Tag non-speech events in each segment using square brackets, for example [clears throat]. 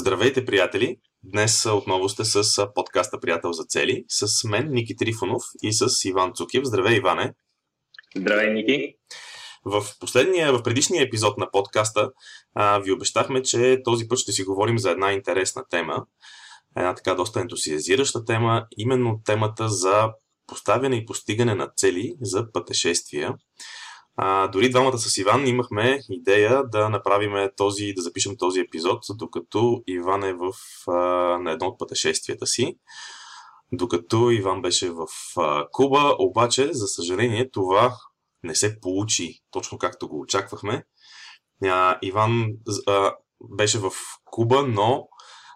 Здравейте, приятели! Днес отново сте с подкаста Приятел за цели, с мен Ники Трифонов и с Иван Цукив. Здравей, Иване! Здравей, Ники! В, последния, в предишния епизод на подкаста а, ви обещахме, че този път ще си говорим за една интересна тема, една така доста ентусиазираща тема, именно темата за поставяне и постигане на цели за пътешествия. А, дори двамата с Иван имахме идея да направим този, да запишем този епизод, докато Иван е в, а, на едно от пътешествията си. Докато Иван беше в а, Куба, обаче, за съжаление, това не се получи точно както го очаквахме. А, Иван а, беше в Куба, но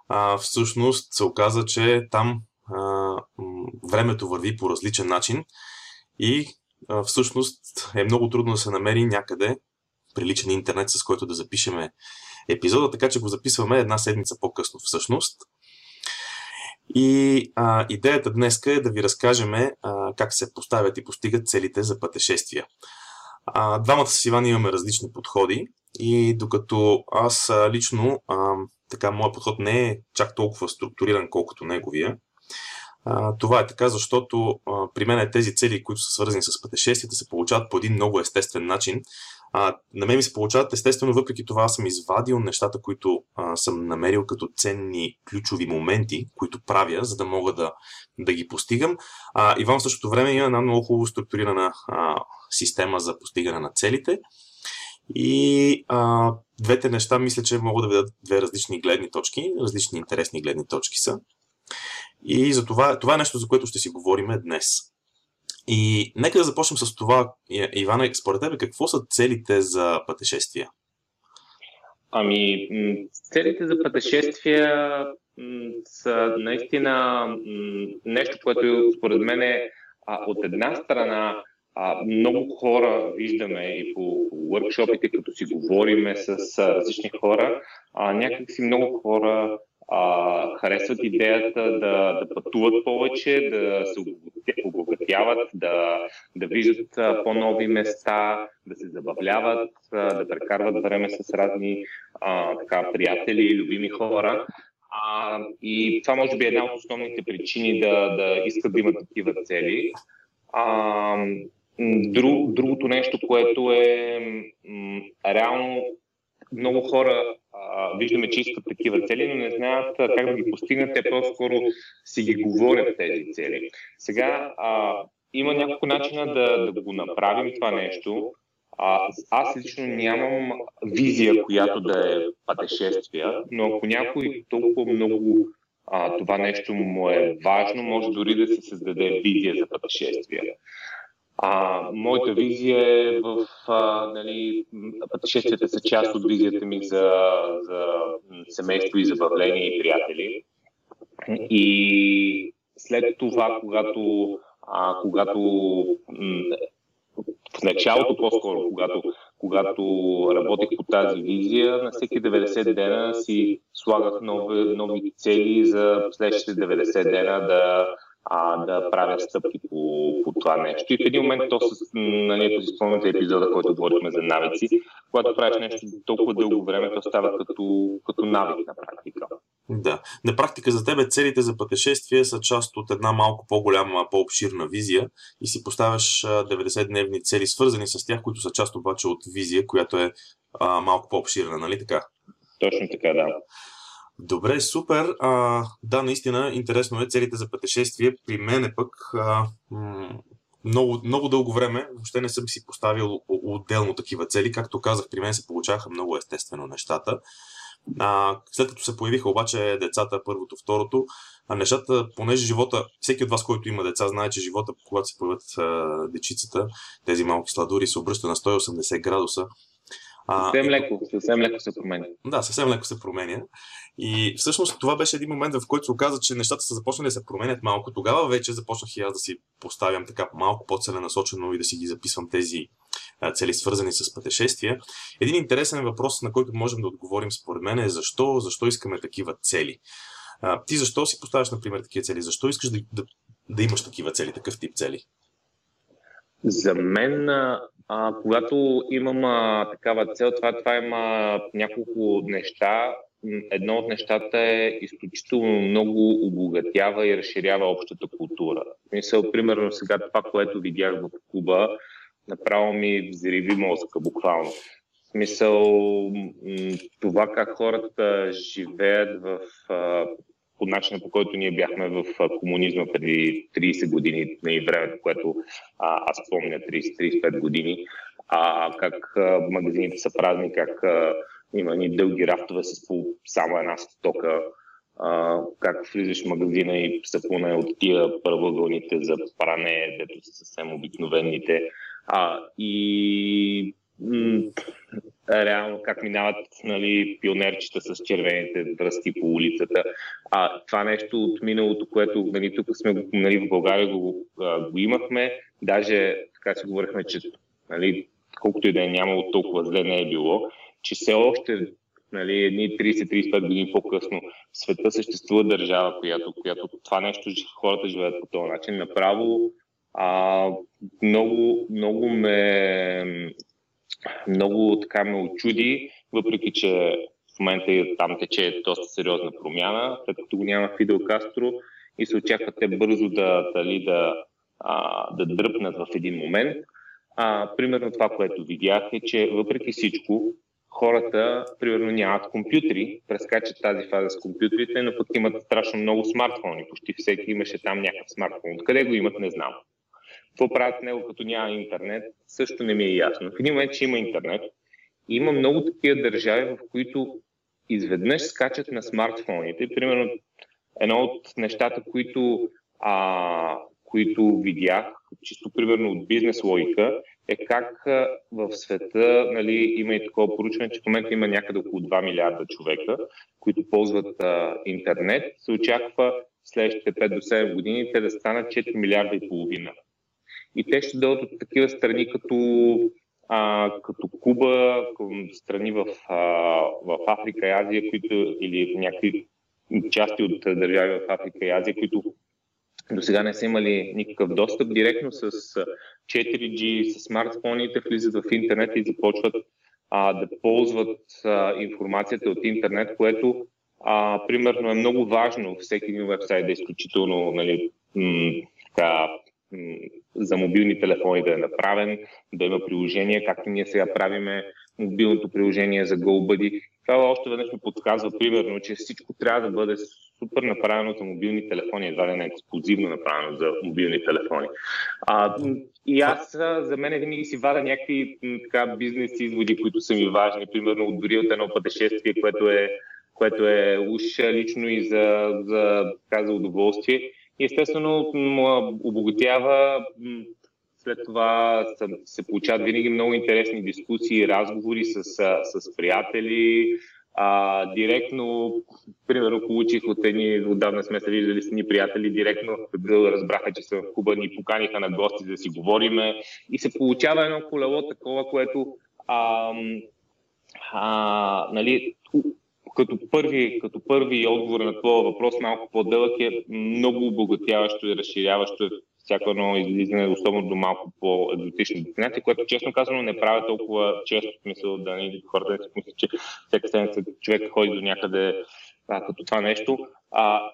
а, всъщност се оказа, че там а, времето върви по различен начин и всъщност е много трудно да се намери някъде приличен интернет, с който да запишеме епизода, така че го записваме една седмица по-късно всъщност. И а, идеята днес е да ви разкажем как се поставят и постигат целите за пътешествия. А, двамата с Иван имаме различни подходи и докато аз а, лично, а, така, моят подход не е чак толкова структуриран, колкото неговия, това е така, защото при мен тези цели, които са свързани с пътешествията, се получават по един много естествен начин. А, на мен ми се получават естествено, въпреки това съм извадил нещата, които а, съм намерил като ценни ключови моменти, които правя, за да мога да, да ги постигам. А, вам в същото време има една много хубаво структурирана а, система за постигане на целите. И а, двете неща мисля, че могат да видят две различни гледни точки, различни интересни гледни точки са. И за това, това е нещо, за което ще си говорим днес. И нека да започнем с това, Ивана, според тебе, какво са целите за пътешествия? Ами, целите за пътешествия са наистина нещо, което според мен е от една страна много хора виждаме и по workshopите, като си говориме с различни хора, някакси много хора а, харесват идеята да, да пътуват повече, да се обогатяват, да, да виждат по-нови места, да се забавляват, да прекарват време с разни а, така, приятели любими хора. А, и това може би е една от основните причини да, да искат да имат такива цели. А, друг, другото нещо, което е м, реално много хора виждаме, че искат такива цели, но не знаят как да ги постигнат. Те по-скоро си ги говорят тези цели. Сега а, има няколко начина да, да го направим това нещо. А, аз лично нямам визия, която да е пътешествия, но ако някой толкова много а, това нещо му е важно, може дори да се създаде визия за пътешествия. А, моята визия е в нали, пътешествията са част от визията ми за, за семейство и забавление и приятели. И след това, когато, а, когато в началото по-скоро, когато, когато работех по тази визия, на всеки 90 дена си слагах нови, нови цели за следващите 90 дена да, а, да правят стъпки по, по това нещо. И в един момент то с, нали, ако си спомняте епизода, който говорихме за навици, когато правиш нещо толкова дълго време, то става като, като навик на практика. Да. На практика за тебе целите за пътешествие са част от една малко по-голяма, по-обширна визия и си поставяш 90-дневни цели, свързани с тях, които са част обаче от визия, която е а, малко по-обширна, нали така? Точно така, да. Добре, супер. А, да, наистина, интересно е целите за пътешествие. При мен е пък а, много, много дълго време въобще не съм си поставил отделно такива цели. Както казах, при мен се получаваха много естествено нещата. А, след като се появиха обаче децата, първото, второто, а нещата, понеже живота, всеки от вас, който има деца, знае, че живота, когато се появят а, дечицата, тези малки сладури се обръща на 180 градуса съвсем леко, съвсем леко се променя. Да, съвсем леко се променя. И всъщност това беше един момент, в който се оказа, че нещата са започнали да се променят малко. Тогава вече започнах и аз да си поставям така малко по-целенасочено и да си ги записвам тези цели, свързани с пътешествия. Един интересен въпрос, на който можем да отговорим според мен е защо, защо искаме такива цели. А, ти защо си поставяш, например, такива цели? Защо искаш да, да, да имаш такива цели, такъв тип цели? За мен а, когато имам а, такава цел, това, това има няколко неща, едно от нещата е изключително много обогатява и разширява общата култура. Мисъл, примерно сега това, което видях в Куба, направо ми взриви мозъка, буквално. В смисъл, това как хората живеят в по начина по който ние бяхме в комунизма преди 30 години, на и времето, което а, аз помня 30-35 години, а как а, магазините са празни, как а, има ни дълги рафтове с по само една стока, а, как влизаш в магазина и сапуна е от тия първъгълните за пране, дето са съвсем обикновените. А, и реално как минават нали, пионерчета с червените връзки по улицата. А това нещо от миналото, което нали, тук сме нали, в България го, го имахме, даже така си говорихме, че нали, колкото и да е нямало толкова зле не е било, че все още нали, едни 30-35 години по-късно в света съществува държава, която, която това нещо хората живеят по този начин. Направо а, много, много ме много така ме очуди, въпреки че в момента там тече доста сериозна промяна, след като го няма Фидел Кастро и се очаква те бързо да, дали, да, а, да дръпнат в един момент. А, примерно това, което видях е, че въпреки всичко, хората, примерно, нямат компютри, прескачат тази фаза с компютрите, но пък имат страшно много смартфони. Почти всеки имаше там някакъв смартфон. Откъде го имат, не знам. Какво правят него, като няма интернет, също не ми е ясно. В един момент, че има интернет, и има много такива държави, в които изведнъж скачат на смартфоните. Примерно, едно от нещата, които, а, които видях, чисто примерно от бизнес логика, е как в света нали, има и такова поручване, че в момента има някъде около 2 милиарда човека, които ползват а, интернет. Се очаква следващите 5 до 7 години те да станат 4 милиарда и половина. И те ще дойдат от такива страни като, а, като Куба, страни в, а, в Африка и Азия, които, или някакви части от държави в Африка и Азия, които до сега не са имали никакъв достъп директно с 4G, с смартфоните, влизат в интернет и започват а, да ползват а, информацията от интернет, което а, примерно е много важно всеки един вебсайт е изключително нали, м- така, за мобилни телефони да е направен, да има приложение, както ние сега правиме мобилното приложение за GoBuddy. Това още веднъж ми подсказва примерно, че всичко трябва да бъде супер направено за мобилни телефони, едва ли не ексклюзивно направено за мобилни телефони. А, и аз за мен винаги си вада някакви така, бизнес изводи, които са ми важни, примерно от дори от едно пътешествие, което е, което е уж лично и за, за, така, за удоволствие. Естествено обогатява след това се получават винаги много интересни дискусии, разговори с, с приятели, а, директно, примерно, получих от едни, отдавна сме се виждали с ни приятели, директно разбраха, че са в Куба, ни поканиха на гости да си говориме. И се получава едно колело такова, което а, а, нали, като първи, като първи отговор на това въпрос, малко по-дълъг е много обогатяващо и разширяващо всяко едно излизане, особено до малко по-екзотични дестинации, което честно казано не правя толкова често смисъл да ни хората не си мислят, че всяка седмица човек ходи до някъде а, като това нещо. А,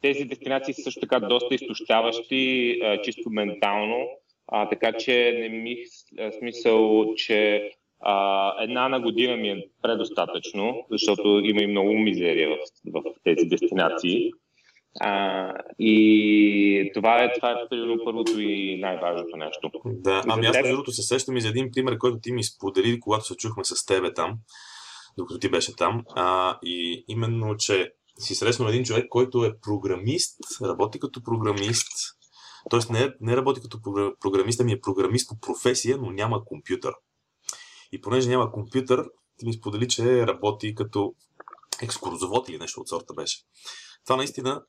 тези дестинации са също така доста изтощаващи, чисто ментално, а, така че не ми смисъл, че а, една на година ми е предостатъчно, защото има и много мизерия в, в тези дестинации. А, и това е, това е първото и най-важното нещо. Да, ами аз между другото се сещам и за един пример, който ти ми сподели, когато се чухме с тебе там, докато ти беше там. А, и именно, че си срещнал един човек, който е програмист, работи като програмист, Тоест не, не работи като програмист, ами е програмист по професия, но няма компютър. И понеже няма компютър, ти ми сподели, че работи като екскурзовод или нещо от сорта беше. Това наистина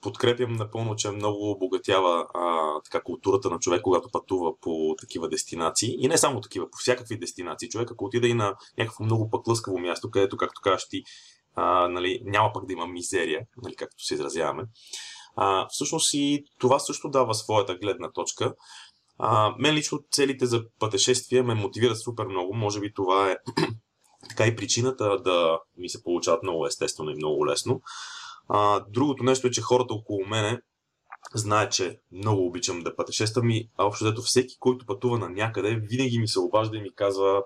подкрепям напълно, че много обогатява а, така, културата на човек, когато пътува по такива дестинации. И не само такива, по всякакви дестинации. Човек, ако отида и на някакво много пък лъскаво място, където, както кажеш ти, а, нали, няма пък да има мизерия, нали, както се изразяваме. А, всъщност и това също дава своята гледна точка. А, мен лично целите за пътешествия ме мотивират супер много. Може би това е [clears throat] така и причината да ми се получават много естествено и много лесно. А, другото нещо е, че хората около мене знае, че много обичам да пътешествам и общо дето всеки, който пътува на някъде, винаги ми се обажда и ми казва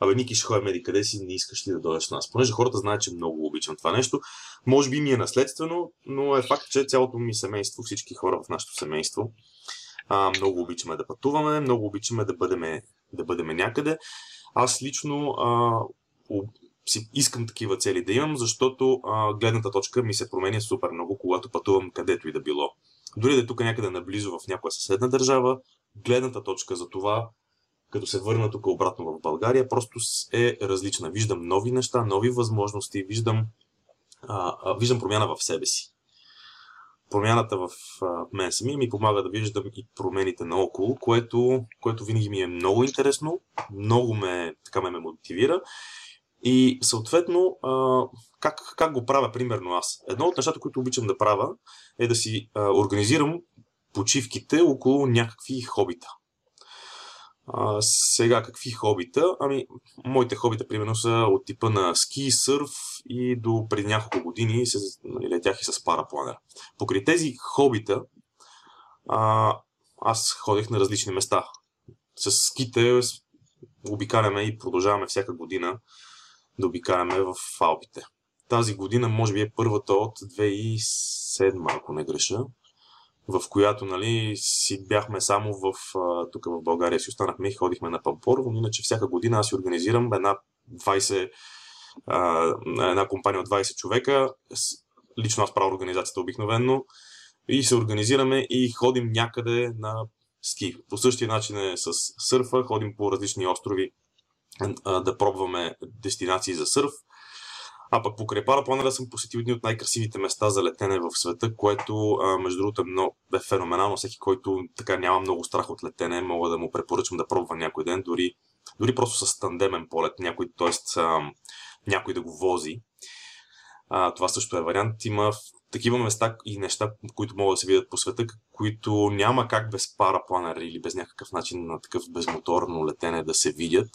Абе, Ники, ще ходим къде си, не искаш ли да дойдеш с нас? Понеже хората знаят, че много обичам това нещо. Може би ми е наследствено, но е факт, че цялото ми семейство, всички хора в нашето семейство, а, много обичаме да пътуваме, много обичаме да бъдем, да бъдем някъде. Аз лично а, си искам такива цели да имам, защото а, гледната точка ми се променя супер много, когато пътувам където и да било. Дори да е тук някъде наблизо в някоя съседна държава, гледната точка за това, като се върна тук обратно в България, просто е различна. Виждам нови неща, нови възможности, виждам, а, а, виждам промяна в себе си. Промяната в мен самия ми помага да виждам и промените наоколо, което, което винаги ми е много интересно, много ме, така ме, ме мотивира и съответно, как, как го правя примерно аз? Едно от нещата, които обичам да правя, е да си организирам почивките около някакви хобита. А, сега, какви хобита? Ами, моите хобита, примерно, са от типа на ски, сърф и до преди няколко години се, нали, летях и с парапланер. Покри тези хобита, а, аз ходех на различни места. С ските обикаляме и продължаваме всяка година да обикаляме в Алпите. Тази година може би е първата от 2007, ако не греша, в която нали, си бяхме само в, тук в България си останахме и ходихме на Пампорово, но иначе всяка година аз си организирам една 20, една компания от 20 човека, лично аз правя организацията обикновенно, и се организираме и ходим някъде на ски. По същия начин е с сърфа, ходим по различни острови да пробваме дестинации за сърф. А пък покрай парапланера съм посетил едни от най-красивите места за летене в света, което между другото е, много, е феноменално. Всеки, който така няма много страх от летене, мога да му препоръчам да пробва някой ден, дори, дори просто с тандемен полет, някой, т.е. някой да го вози. А, това също е вариант. Има такива места и неща, които могат да се видят по света, които няма как без парапланер или без някакъв начин на такъв безмоторно летене да се видят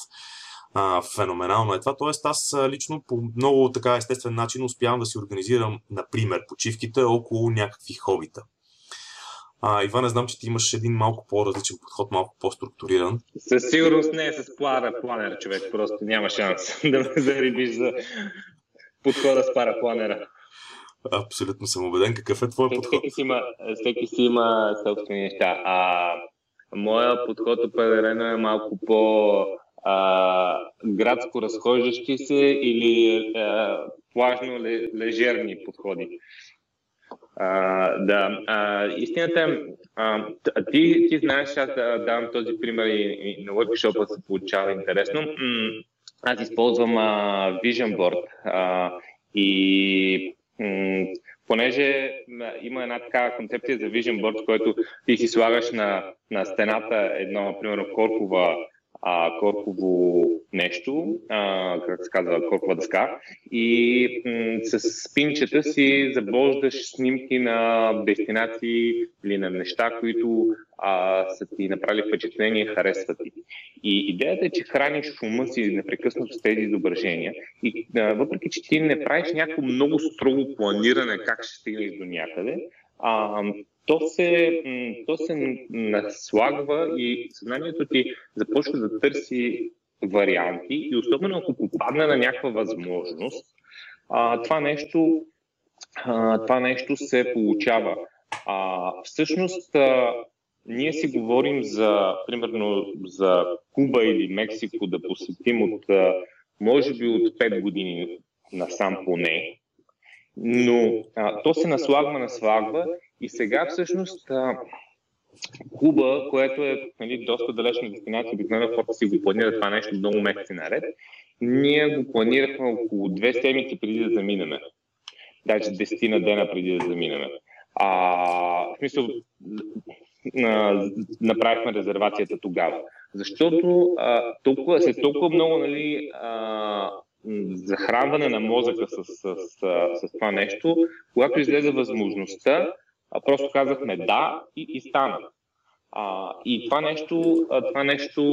а, феноменално е това. Тоест аз лично по много така естествен начин успявам да си организирам, например, почивките около някакви хобита. А, Иван, не знам, че ти имаш един малко по-различен подход, малко по-структуриран. Със сигурност не е с планер, планер човек, просто няма шанс [laughs] да ме зарибиш за подхода с парапланера. Абсолютно съм убеден. Какъв е твой подход? Всеки си има, всеки си има собствени неща. А, моя подход определено е малко по а, градско разхождащи се или а, плажно лежерни подходи. А, да, а, истината е, а, ти, ти знаеш, аз да, давам този пример и, и на workshop се получава интересно. Аз използвам а, Vision Board а, и м- понеже има една такава концепция за Vision Board, който ти си слагаш на, на стената едно, примерно, коркова а, корково нещо, а, как се казва, коркова дъска и м- с пинчета си забождаш снимки на дестинации или на неща, които а, са ти направили впечатление харесват ти. И идеята е, че храниш ума си непрекъснато с тези изображения и а, въпреки, че ти не правиш някакво много строго планиране как ще стигнеш до някъде, а, то се, то се наслагва и съзнанието ти започва да търси варианти и особено ако попадне на някаква възможност, а, това, нещо, а, това нещо се получава. А, всъщност, а, ние си говорим за, примерно, за Куба или Мексико да посетим от, може би, от 5 години насам поне, но а, то се наслагва, наслагва и сега всъщност Куба, което е нали, доста далечна дестинация, обикновено хората си го планират това нещо много месеци наред, ние го планирахме около две седмици преди да заминеме. Даже десетина дена преди да заминеме. А, в смисъл, а, направихме резервацията тогава. Защото а, толкова, след толкова много нали, а, захранване на мозъка с, с, с, с това нещо, когато излезе възможността, а просто казахме да и, и стана. А, и това нещо, това нещо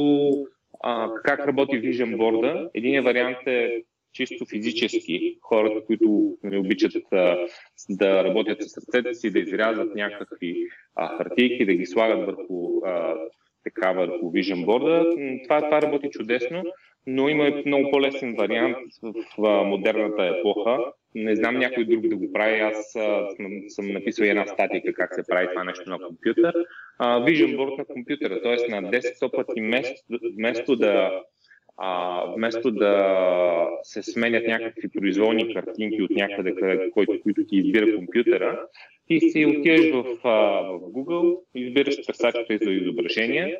а, как работи Vision Board. Единият вариант е чисто физически. Хората, които не обичат а, да работят с ръцете си, да изрязват някакви а, хартийки, да ги слагат върху а, така върху Vision Board. Това, това работи чудесно, но има много по-лесен вариант в, модерната епоха. Не знам някой друг да го прави. Аз съм, съм написал една статика как се прави това нещо на компютър. Vision Board на компютъра, т.е. на десктопът и вместо, да а, вместо да се сменят някакви произволни картинки от някъде, който, които ти избира компютъра, ти си отиваш в, в Google, избираш търсачите за изображения,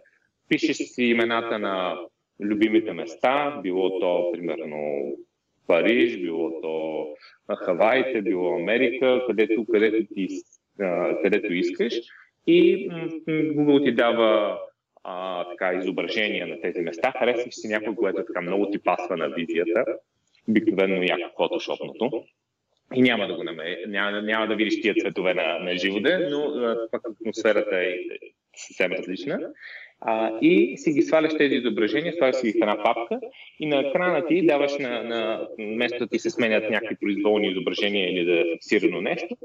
пишеш си имената на любимите места, било то, примерно, Париж, било то Хаваите, било Америка, където, където, ти, където искаш. И Google ти дава а, така, изображения на тези места. Харесваш си някой, което така много ти пасва на визията, обикновено яко фотошопното. И няма да го намери, няма, няма да видиш тия цветове на, на живоде, но пък атмосферата е съвсем различна. А, и си ги сваляш тези изображения, сваляш си ги в една папка и на екрана ти даваш на, на место да ти се сменят някакви произволни изображения или да е фиксирано нещо,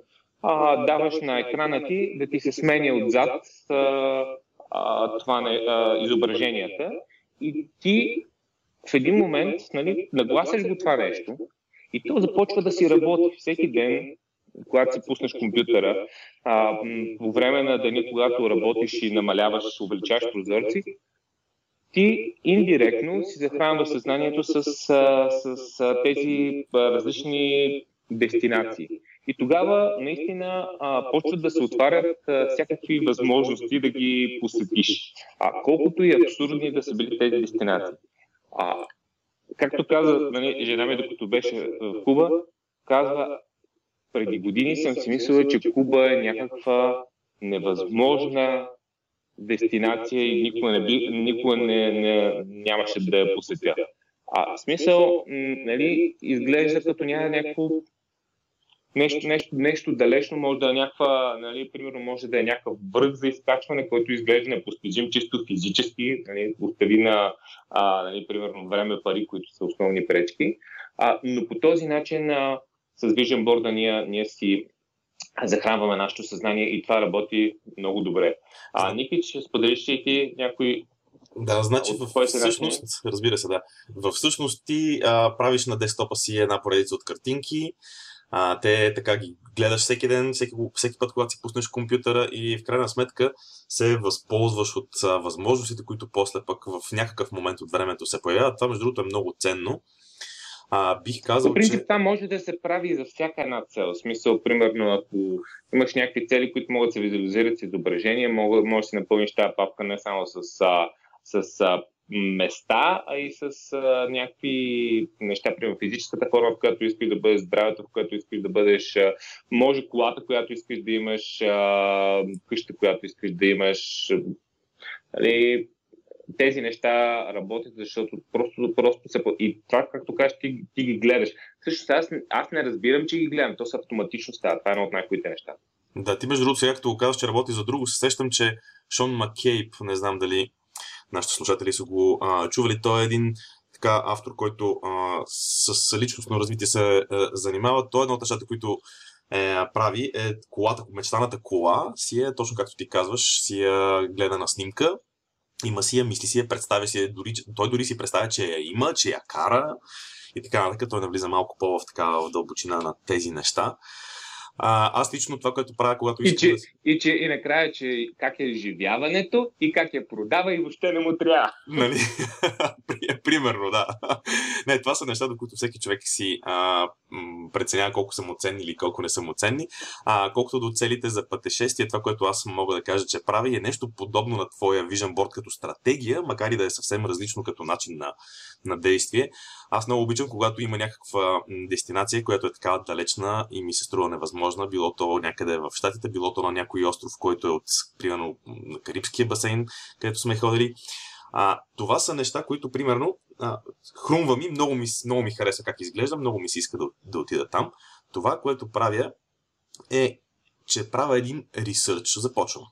а, даваш на екрана ти да ти се сменя отзад а, а, това не, а, изображенията. И ти в един момент нали, нагласяш го това нещо и то започва да си работи всеки ден, когато си пуснеш компютъра, а, по време на деня, когато работиш и намаляваш, увеличаваш прозорци, ти индиректно си захранваш съзнанието с, с, с, тези различни дестинации. И тогава наистина а, почват да се отварят а, всякакви възможности да ги посетиш. А колкото и абсурдни да са били тези дестинации. А, както каза нали, жена ми, докато беше в Куба, казва, преди години съм си мислила, че Куба е някаква невъзможна дестинация и никога, не, би, никога не, не, нямаше да я посетя. А в смисъл, нали, изглежда като няма някакво нещо, нещо, нещо далечно, може да е някаква, нали, примерно може да е някакъв връх за изкачване, който изглежда непостижим чисто физически, нали, остави на, а, нали, примерно време, пари, които са основни пречки. А, но по този начин а, с Vision Board ние, ние си захранваме нашето съзнание и това работи много добре. А, Ники, ще споделиш и ти някои да, значи в всъщност, разбира се, да. В всъщност ти а, правиш на десктопа си една поредица от картинки, а, те така ги гледаш всеки ден, всеки, всеки път, когато си пуснеш компютъра и в крайна сметка се възползваш от а, възможностите, които после пък в някакъв момент от времето се появяват. Това, между другото, е много ценно. А, бих казал, По принцип, че... това може да се прави за всяка една цел. В смисъл, примерно, ако имаш някакви цели, които могат да се визуализират с изображения, може, може да си напълниш тази папка не само с, а, с а, места, а и с а, някакви неща, примерно физическата форма, в която искаш да бъдеш, здравето, в което искаш да бъдеш, а, може колата, която искаш да имаш, а, къща, която искаш да имаш. Нали, тези неща работят, защото просто, просто се... И това, както кажеш, ти, ти ги гледаш. Също аз, аз не разбирам, че ги гледам. То са автоматично става. Това е едно от най-хубавите неща. Да, ти между другото, сега като го казваш, че работи за друго, се сещам, че Шон Маккейп, не знам дали нашите слушатели са го а, чували. Той е един така автор, който а, с личностно развитие се е, занимава. Той е едно от нещата, които е, прави е колата, мечтаната кола си е, точно както ти казваш, си е гледана снимка, има си я, мисли си я, представя си я, дори, той дори си представя, че я има, че я кара и така нататък. Той навлиза малко по в така в дълбочина на тези неща. А, аз лично това, което правя, когато искам. И, че, да... и, че, и накрая, че как е изживяването и как я продава и въобще не му трябва. Нали? [laughs] Примерно, да. [laughs] Не, това са нещата, които всеки човек си а, преценява колко са му ценни или колко не са му ценни. А, колкото до целите за пътешествие, това, което аз мога да кажа, че прави, е нещо подобно на твоя Vision Board като стратегия, макар и да е съвсем различно като начин на, на действие. Аз много обичам, когато има някаква дестинация, която е така далечна и ми се струва невъзможна, било то някъде в Штатите, било то на някой остров, който е от, примерно, на Карибския басейн, където сме ходили. А, това са неща, които, примерно, а, хрумва ми, много ми, много ми хареса как изглежда, много ми се иска да, да отида там. Това, което правя, е, че правя един ресърч. Започвам.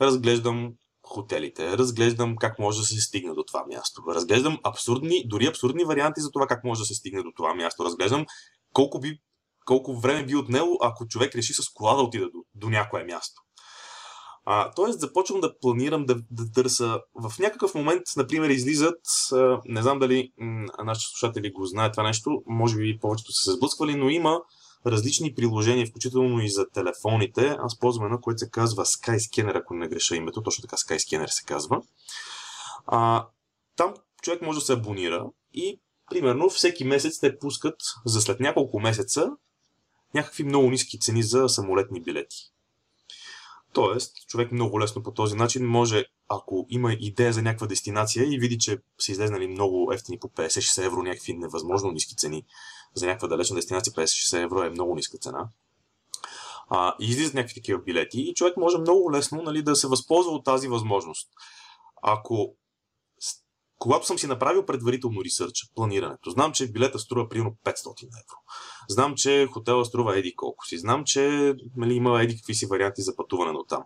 Разглеждам хотелите, разглеждам как може да се стигне до това място. Разглеждам абсурдни, дори абсурдни варианти за това как може да се стигне до това място. Разглеждам колко, би, колко време би отнело, ако човек реши с кола да отиде до, до някое място. А, тоест, започвам да планирам да, да търся. В някакъв момент, например, излизат, а, не знам дали м- нашите слушатели го знаят това нещо, може би повечето са се сблъсквали, но има различни приложения, включително и за телефоните. Аз ползвам едно, което се казва Skyscanner, ако не греша името, точно така Skyscanner се казва. А, там човек може да се абонира и примерно всеки месец те пускат за след няколко месеца някакви много ниски цени за самолетни билети. Тоест, човек много лесно по този начин може, ако има идея за някаква дестинация и види, че са излезнали много ефтини по 50-60 евро, някакви невъзможно ниски цени за някаква далечна дестинация, 50-60 евро е много ниска цена. А, и излизат някакви такива билети и човек може много лесно нали, да се възползва от тази възможност. Ако когато съм си направил предварително ресърч, планирането, знам, че билета струва примерно 500 евро. Знам, че хотела струва еди колко си. Знам, че нали, има еди какви си варианти за пътуване до там.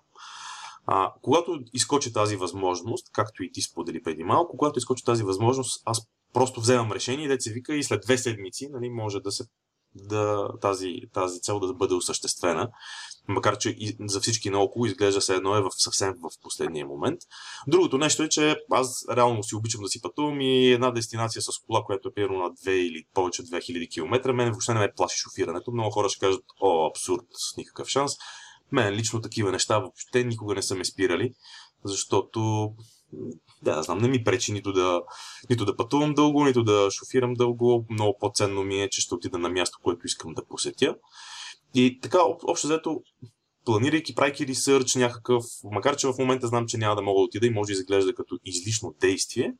А, когато изкочи тази възможност, както и ти сподели преди малко, когато изкочи тази възможност, аз просто вземам решение, да се вика и след две седмици нали, може да се да, тази, тази цел да бъде осъществена макар че за всички наоколо изглежда се едно е в съвсем в последния момент. Другото нещо е, че аз реално си обичам да си пътувам и една дестинация с кола, която е примерно на 2 или повече 2000 км, мен въобще не ме плаши шофирането. Много хора ще кажат, о, абсурд, с никакъв шанс. Мен лично такива неща въобще никога не са ме спирали, защото да, знам, не ми пречи нито да, нито да пътувам дълго, нито да шофирам дълго. Много по-ценно ми е, че ще отида на място, което искам да посетя. И така, общо взето, планирайки, правейки ресърч някакъв, макар че в момента знам, че няма да мога да отида и може да изглежда като излишно действие,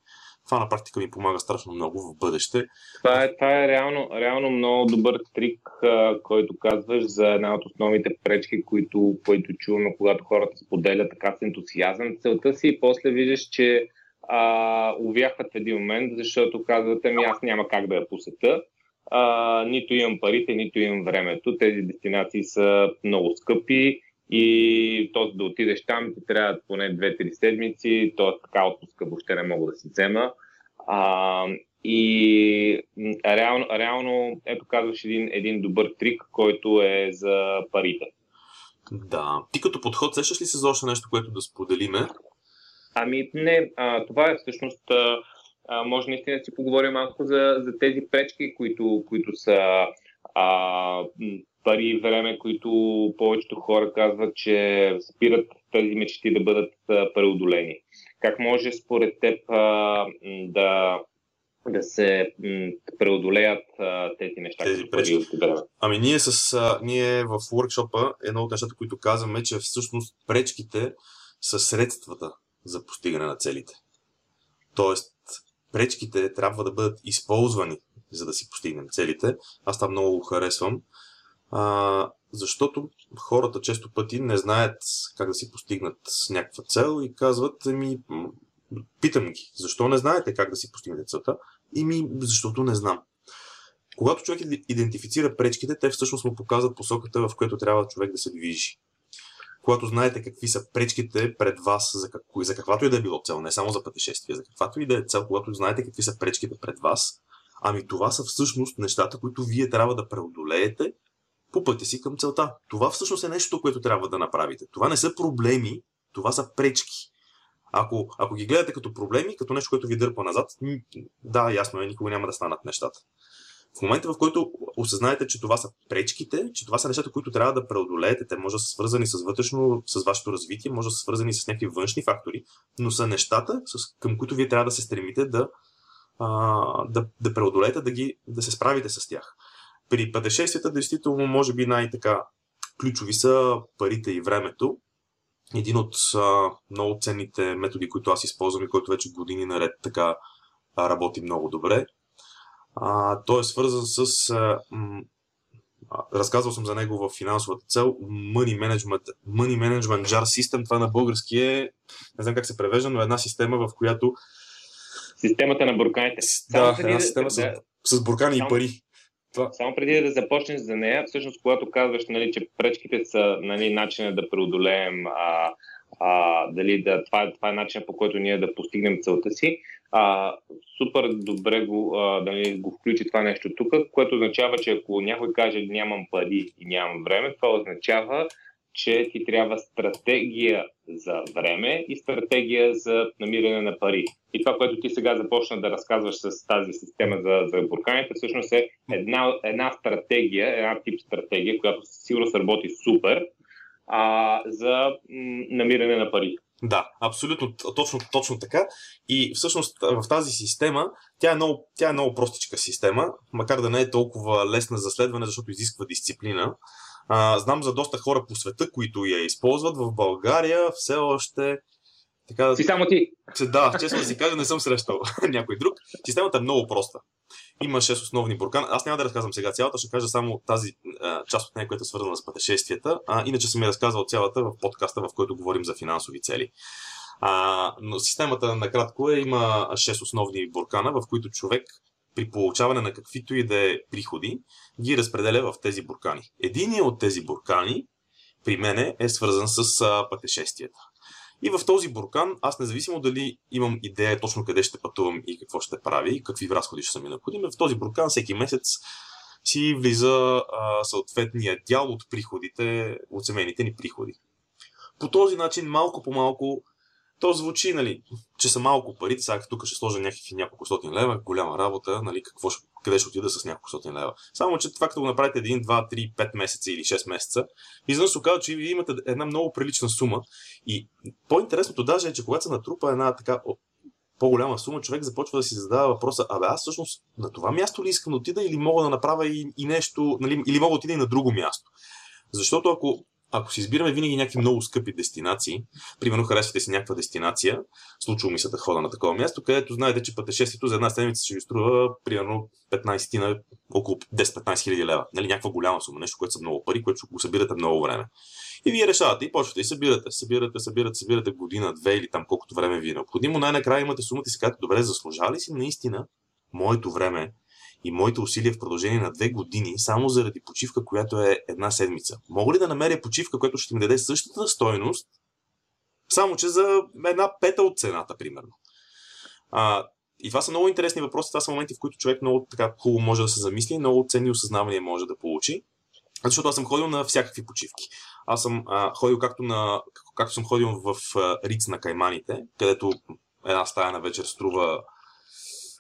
това на практика ми помага страшно много в бъдеще. Това е, това е реално, реално много добър трик, който казваш за една от основните пречки, които, които чуваме, когато хората споделят така с ентусиазъм целта си и после виждаш, че а, увяхват в един момент, защото казвате ми аз няма как да я посета а, нито имам парите, нито имам времето. Тези дестинации са много скъпи и то да отидеш там ти трябва поне 2-3 седмици, т.е. така отпуска въобще не мога да си взема. А, и реално, реално, ето казваш един, един добър трик, който е за парите. Да. Ти като подход сещаш ли се за още нещо, което да споделиме? Ами не, а, това е всъщност а, а, може наистина да си поговорим малко за, за тези пречки, които, които са а, пари и време, които повечето хора казват, че спират тези мечти да бъдат преодолени. Как може според теб а, да, да се преодолеят а, тези неща? Тези пречки. Ами ние, с, а, ние в workshop едно от нещата, които казваме, че всъщност пречките са средствата за постигане на целите. Тоест, пречките трябва да бъдат използвани, за да си постигнем целите. Аз това много го харесвам, а, защото хората често пъти не знаят как да си постигнат някаква цел и казват, ми, питам ги, защо не знаете как да си постигнете целта? И ми, защото не знам. Когато човек идентифицира пречките, те всъщност му показват посоката, в която трябва човек да се движи когато знаете какви са пречките пред вас за, как, за каквато и да е било цел, не само за пътешествие, за каквато и да е цел, когато знаете какви са пречките пред вас, ами това са всъщност нещата, които вие трябва да преодолеете по пътя си към целта. Това всъщност е нещо, което трябва да направите. Това не са проблеми, това са пречки. Ако, ако ги гледате като проблеми, като нещо, което ви дърпа назад, да, ясно е, никога няма да станат нещата. В момента, в който осъзнаете, че това са пречките, че това са нещата, които трябва да преодолеете, те може да са свързани с вътрешно, с вашето развитие, може да са свързани с някакви външни фактори, но са нещата, с, към които вие трябва да се стремите да, а, да, да преодолеете, да, ги, да се справите с тях. При пътешествията, действително, може би най-така ключови са парите и времето. Един от а, много ценните методи, които аз използвам и който вече години наред така работи много добре, а, той е свързан с. А, м- разказвал съм за него в финансовата цел. Money Management, Money Management Jar System. Това на български е, не знам как се превежда, но е една система, в която. Системата на бурканите. Да, една система да, с, с буркани само, и пари. Това. Само преди да започнеш за нея, всъщност, когато казваш, нали, че пречките са нали, начина да преодолеем а, а, дали да, това, това е начинът по който ние да постигнем целта си. А, супер добре го, а, дали, го включи това нещо тук, което означава, че ако някой каже нямам пари и нямам време, това означава, че ти трябва стратегия за време и стратегия за намиране на пари. И това, което ти сега започна да разказваш с тази система за, за бурканите, всъщност е една, една стратегия, една тип стратегия, която сигурно работи супер а, за намиране на пари. Да, абсолютно, точно, точно така. И всъщност в тази система, тя е, много, тя е много простичка система, макар да не е толкова лесна за следване, защото изисква дисциплина. А, знам за доста хора по света, които я използват. В България все още. Така, си само ти. Да, честно да си кажа, не съм срещал [laughs] някой друг. Системата е много проста. Има 6 основни буркана. Аз няма да разказвам сега цялата, ще кажа само тази а, част от нея, която е свързана с пътешествията. А, иначе съм я разказвал цялата в подкаста, в който говорим за финансови цели. А, но системата накратко е, има 6 основни буркана, в които човек при получаване на каквито и да е приходи, ги разпределя в тези буркани. Единият от тези буркани при мене е свързан с а, пътешествията. И в този буркан, аз независимо дали имам идея точно къде ще пътувам и какво ще прави, какви разходи ще са ми необходими, в този буркан всеки месец си влиза а, съответния дял от приходите, от семейните ни приходи. По този начин, малко по малко, то звучи, нали, че са малко пари, сега тук ще сложа някакви няколко стотин лева, голяма работа, нали, какво ще, къде ще отида с няколко стотин лева. Само, че това като го направите 1, 2, 3, 5 месеца или 6 месеца, изведнъж се оказва, че вие имате една много прилична сума. И по-интересното даже е, че когато се натрупа една така по-голяма сума, човек започва да си задава въпроса, абе аз всъщност на това място ли искам да отида или мога да направя и, и нещо, нали, или мога да отида и на друго място. Защото ако ако си избираме винаги някакви много скъпи дестинации, примерно харесвате си някаква дестинация, случва ми се да хода на такова място, където знаете, че пътешествието за една седмица ще ви струва примерно 15 на около 10-15 хиляди лева. Нали, някаква голяма сума, нещо, което са много пари, което го събирате много време. И вие решавате и почвате и събирате, събирате, събирате, събирате година, две или там колкото време ви е необходимо. Най-накрая имате сумата и си казвате, добре, заслужава ли си наистина моето време и моите усилия в продължение на две години само заради почивка, която е една седмица. Мога ли да намеря почивка, която ще ми даде същата стойност, само че за една пета от цената, примерно? А, и това са много интересни въпроси. Това са моменти, в които човек много така хубаво може да се замисли много ценни осъзнавания може да получи. Защото аз съм ходил на всякакви почивки. Аз съм а, ходил както, на, както съм ходил в а, Риц на Кайманите, където една стая на вечер струва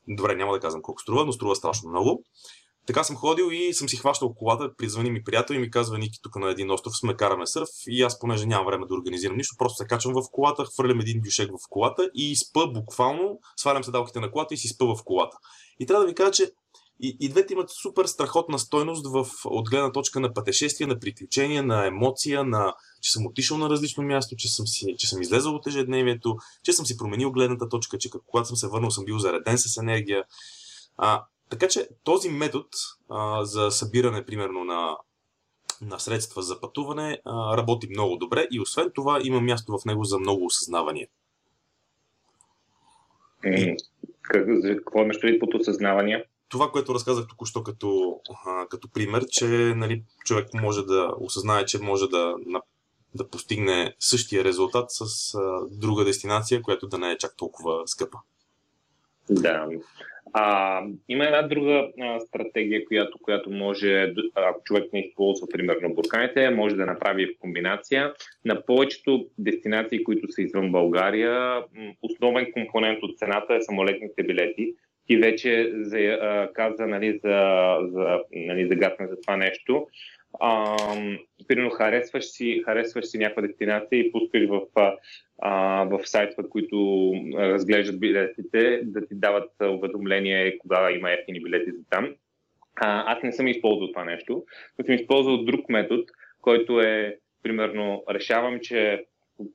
Добре, няма да казвам колко струва, но струва страшно много. Така съм ходил и съм си хващал колата, призвани ми приятел и ми казва Ники тук на един остров сме караме сърф и аз понеже нямам време да организирам нищо, просто се качвам в колата, хвърлям един бюшек в колата и спа буквално, свалям седалките на колата и си спа в колата. И трябва да ви кажа, че и, и двете имат супер страхотна стойност в, от гледна точка на пътешествие, на приключения, на емоция, на че съм отишъл на различно място, че съм, си, че съм излезъл от ежедневието, че съм си променил гледната точка, че когато съм се върнал съм бил зареден с енергия. А, така че този метод а, за събиране, примерно, на, на средства за пътуване а, работи много добре и освен това има място в него за много осъзнавания. Какво имаш предвид под осъзнавания? Това, което разказах току-що като, като пример, че нали, човек може да осъзнае, че може да, да постигне същия резултат с друга дестинация, която да не е чак толкова скъпа. Да. А, има една друга а, стратегия, която, която може, ако човек не използва примерно бурканите, може да направи в комбинация. На повечето дестинации, които са извън България, основен компонент от цената е самолетните билети ти вече за, а, каза нали, за, за, нали, загадна за това нещо. Примерно харесваш си, харесваш си някаква дестинация и пускаш в, а, в сайтове, които разглеждат билетите, да ти дават уведомление кога има ефтини билети за там. А, аз не съм използвал това нещо, но съм използвал друг метод, който е, примерно, решавам, че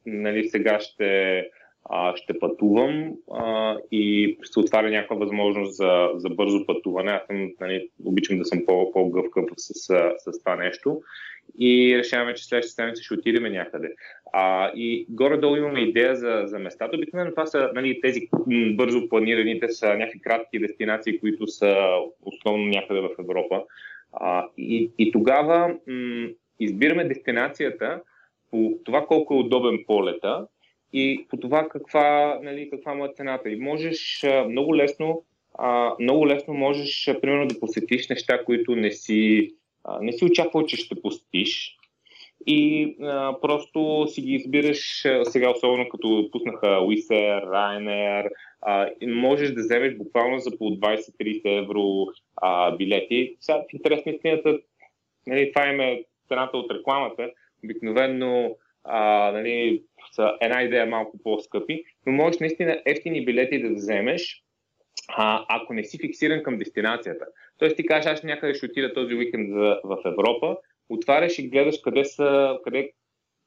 нали, сега ще а, ще пътувам а, и се отваря някаква възможност за, за бързо пътуване. Аз съм, нали, обичам да съм по, по-гъвкав с, с, с това нещо. И решаваме, че следващата седмица ще отидем някъде. А, и горе-долу имаме идея за, за местата. Обикновено това са нали, тези бързо планираните са някакви кратки дестинации, които са основно някъде в Европа. А, и, и тогава м- избираме дестинацията по това колко е удобен полета и по това каква, нали, каква му е цената. И можеш много лесно, а, много лесно можеш, примерно, да посетиш неща, които не си, а, не си очаквал, че ще посетиш. И а, просто си ги избираш сега, особено като пуснаха Wizz Air, Ryanair, а, можеш да вземеш буквално за по 20-30 евро а, билети. Сега, в интерес на истината, нали, това им е цената от рекламата. Обикновено а, нали, са една идея малко по-скъпи, но можеш наистина ефтини билети да вземеш, а, ако не си фиксиран към дестинацията. Тоест ти кажеш, аз някъде ще отида този уикенд в, Европа, отваряш и гледаш къде са, къде,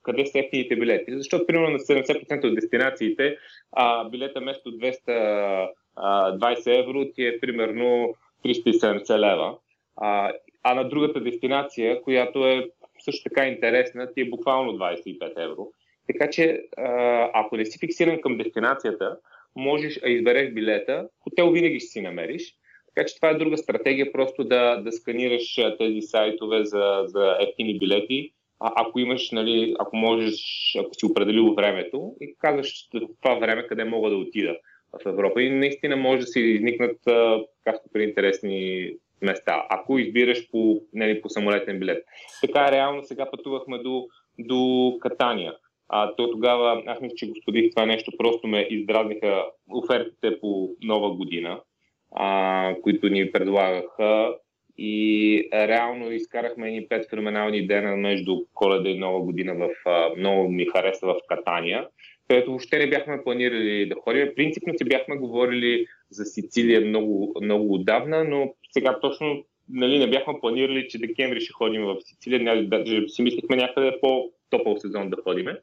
къде са ефтините билети. Защото, примерно, на 70% от дестинациите а, билета вместо 220 евро ти е примерно 370 лева. А, а на другата дестинация, която е също така интересна, ти е буквално 25 евро. Така че, ако не си фиксиран към дестинацията, можеш, а избереш билета, хотел винаги ще си намериш. Така че това е друга стратегия, просто да, да сканираш тези сайтове за, за ефтини билети, а, ако имаш, нали, ако можеш, ако си определил времето и казваш това време къде мога да отида в Европа. И наистина може да си изникнат така супер интересни места, ако избираш по, нали, по самолетен билет. Така реално сега пътувахме до, до Катания. А, то тогава, аз мисля, че господих това нещо, просто ме издразниха офертите по нова година, а, които ни предлагаха и реално изкарахме едни пет феноменални дена между коледа и нова година в а, много ми хареса в Катания, където въобще не бяхме планирали да ходим. Принципно си бяхме говорили за Сицилия много, много отдавна, но сега точно нали, не бяхме планирали, че декември ще ходим в Сицилия, даже си мислихме някъде по-топъл сезон да ходиме.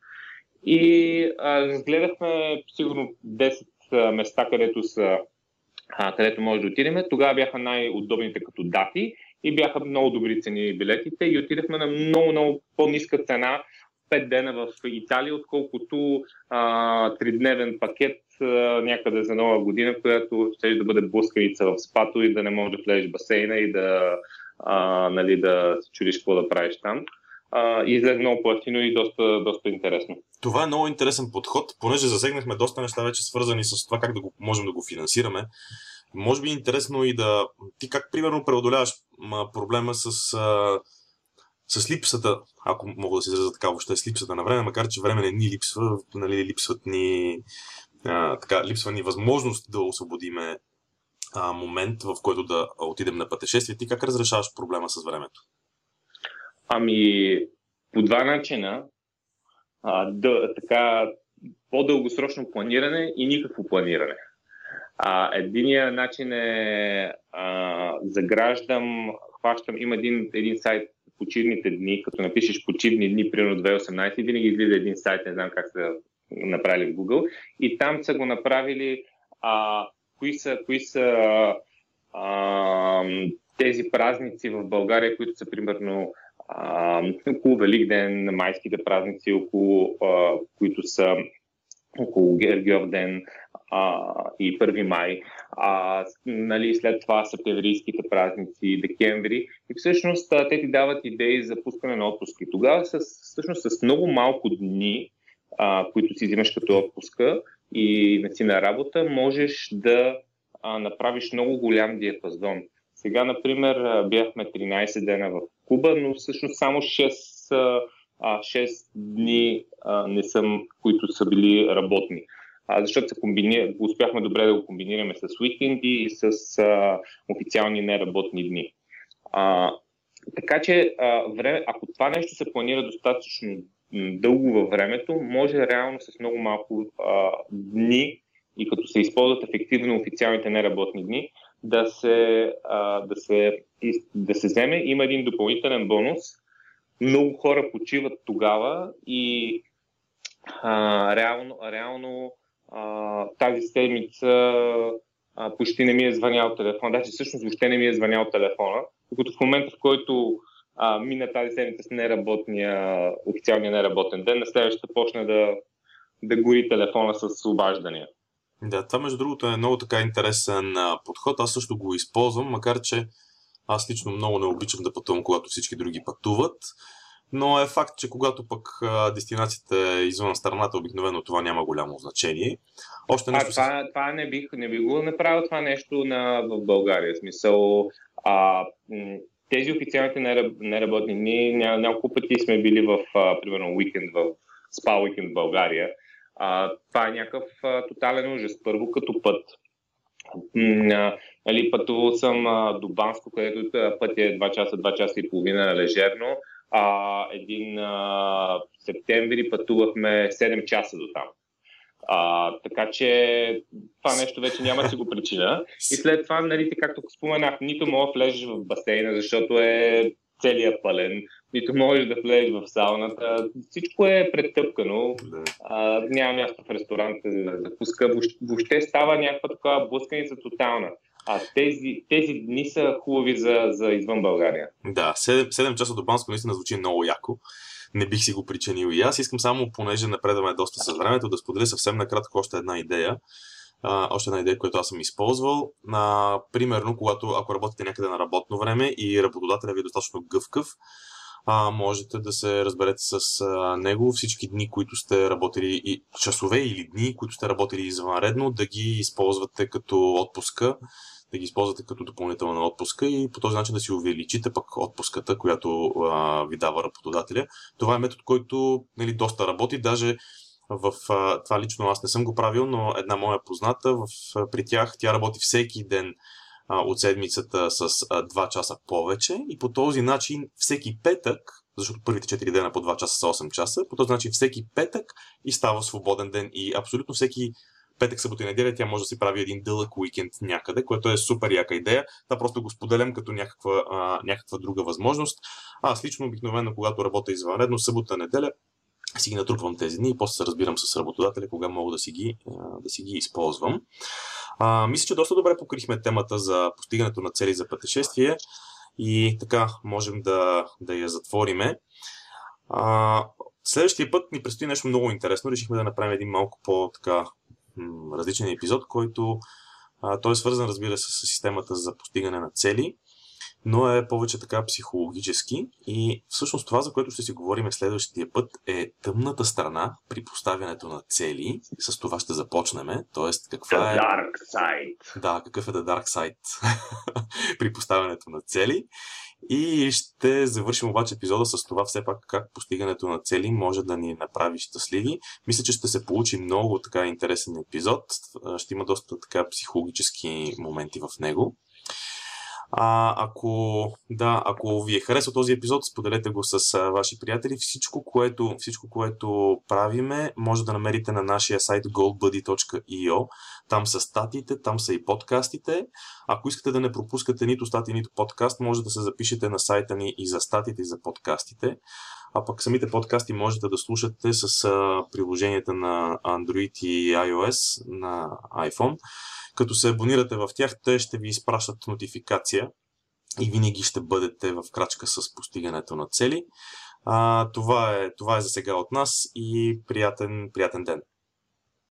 И разгледахме сигурно 10 места, където, са, а, където може да отидем. Тогава бяха най-удобните като дати и бяха много добри цени билетите и отидахме на много, много по-ниска цена 5 дена в Италия, отколкото а, 3-дневен пакет а, някъде за нова година, която ще да бъде блъсканица в спато и да не можеш да влезеш в басейна и да, а, нали, да чудиш какво да правиш там излезе много по-ефтино и доста, доста интересно. Това е много интересен подход, понеже засегнахме доста неща вече свързани с това как да го, можем да го финансираме. Може би е интересно и да... Ти как примерно преодоляваш проблема с, а, с липсата, ако мога да се изразя така въобще, с липсата на време, макар че време не ни липсва, нали, липсват ни, а, така, липсва ни възможност да освободиме а, момент, в който да отидем на пътешествие. Ти как разрешаваш проблема с времето? Ами, по два начина. А, да, така, по-дългосрочно планиране и никакво планиране. А, единия начин е а, заграждам, хващам, има един, един сайт почивните дни, като напишеш почивни дни, примерно 2018, винаги излиза един сайт, не знам как са направили в Google, и там са го направили а, кои са, кои са а, тези празници в България, които са примерно а, около Великден, майските празници, около, а, които са около Гергиов ден а, и 1 май, а, нали, след това септемврийските празници, декември. И всъщност те ти дават идеи за пускане на отпуски. Тогава с, всъщност с много малко дни, а, които си взимаш като отпуска и не си на работа, можеш да а, направиш много голям диапазон. Сега, например, бяхме 13 дена в Куба, но всъщност само 6, 6 дни не съм, които са били работни. А, защото се комбини... успяхме добре да го комбинираме с уикенди и с а, официални неработни дни. А, така че, а, време, ако това нещо се планира достатъчно дълго във времето, може реално с много малко а, дни и като се използват ефективно официалните неработни дни, да се, а, да се, да се вземе. Има един допълнителен бонус. Много хора почиват тогава и а, реално, реално а, тази седмица а, почти не ми е звънял телефон. Даже всъщност въобще не ми е звънял телефона. Докато в момента, в който а, мина тази седмица с неработния, официалния неработен ден, на следващата почна да, да гори телефона с обаждания. Да, това между другото е много така интересен подход. Аз също го използвам, макар че аз лично много не обичам да пътувам, когато всички други пътуват. но е факт, че когато пък дестинацията е извън страната, обикновено това няма голямо значение. Още нещо а, това, това не, бих, не бих го направил това нещо на, в България. В смисъл, а, тези официалните неработни дни, няколко пъти сме били в, а, примерно, уикенд в спа уикенд в България. А, това е някакъв а, тотален ужас. Първо като път. Нали, пътувал съм до Банско, където път е 2 часа, 2 часа и половина лежерно. А, един а, септември пътувахме 7 часа до там. А, така че това нещо вече няма си го причина. И след това, нали, както споменах, нито мога да влезеш в басейна, защото е целият пълен, нито можеш да влезеш в сауната. Всичко е претъпкано. Да. А, няма място в ресторанта за закуска. Въобще, въобще става някаква такава блъсканица тотална. А тези, тези дни са хубави за, за извън България. Да, 7, 7 часа до Банско наистина звучи много яко. Не бих си го причинил и аз. Искам само, понеже напредваме доста с времето, да споделя съвсем накратко още една идея. Uh, още една идея, която аз съм използвал. Uh, примерно, когато ако работите някъде на работно време и работодателя ви е достатъчно гъвкав, uh, можете да се разберете с uh, него всички дни, които сте работили, и часове или дни, които сте работили извънредно, да ги използвате като отпуска да ги използвате като допълнителна отпуска и по този начин да си увеличите пък отпуската, която а, ви дава работодателя. Това е метод, който нали, доста работи, даже в а, това лично аз не съм го правил, но една моя позната, в, при тях тя работи всеки ден а, от седмицата с а, 2 часа повече и по този начин всеки петък, защото първите 4 дена по 2 часа са 8 часа, по този начин всеки петък и става свободен ден и абсолютно всеки петък, събота и неделя тя може да си прави един дълъг уикенд някъде, което е супер яка идея. Това просто го споделям като някаква, а, някаква друга възможност. Аз лично обикновено, когато работя извънредно, събота, неделя, си ги натрупвам тези дни и после се разбирам с работодателя, кога мога да си ги, да си ги използвам. А, мисля, че доста добре покрихме темата за постигането на цели за пътешествие и така можем да, да я затвориме. А, следващия път ни предстои нещо много интересно. Решихме да направим един малко по-така различен епизод, който а, той е свързан, разбира се, с системата за постигане на цели, но е повече така психологически. И всъщност това, за което ще си говорим следващия път, е тъмната страна при поставянето на цели. С това ще започнем. Тоест, каква the е. Dark side. Да, какъв е The Dark Side [laughs] при поставянето на цели. И ще завършим обаче епизода с това все пак как постигането на цели може да ни направи щастливи. Мисля, че ще се получи много така интересен епизод. Ще има доста така психологически моменти в него. А, ако, да, ако ви е харесал този епизод, споделете го с а, ваши приятели. Всичко което, всичко, което правиме, може да намерите на нашия сайт goldbuddy.io. Там са статиите, там са и подкастите. Ако искате да не пропускате нито статии, нито подкаст, може да се запишете на сайта ни и за статите, и за подкастите. А пък самите подкасти можете да слушате с а, приложенията на Android и iOS на iPhone. Като се абонирате в тях, те ще ви изпращат нотификация и винаги ще бъдете в крачка с постигането на цели. А, това, е, това е за сега от нас и приятен, приятен ден!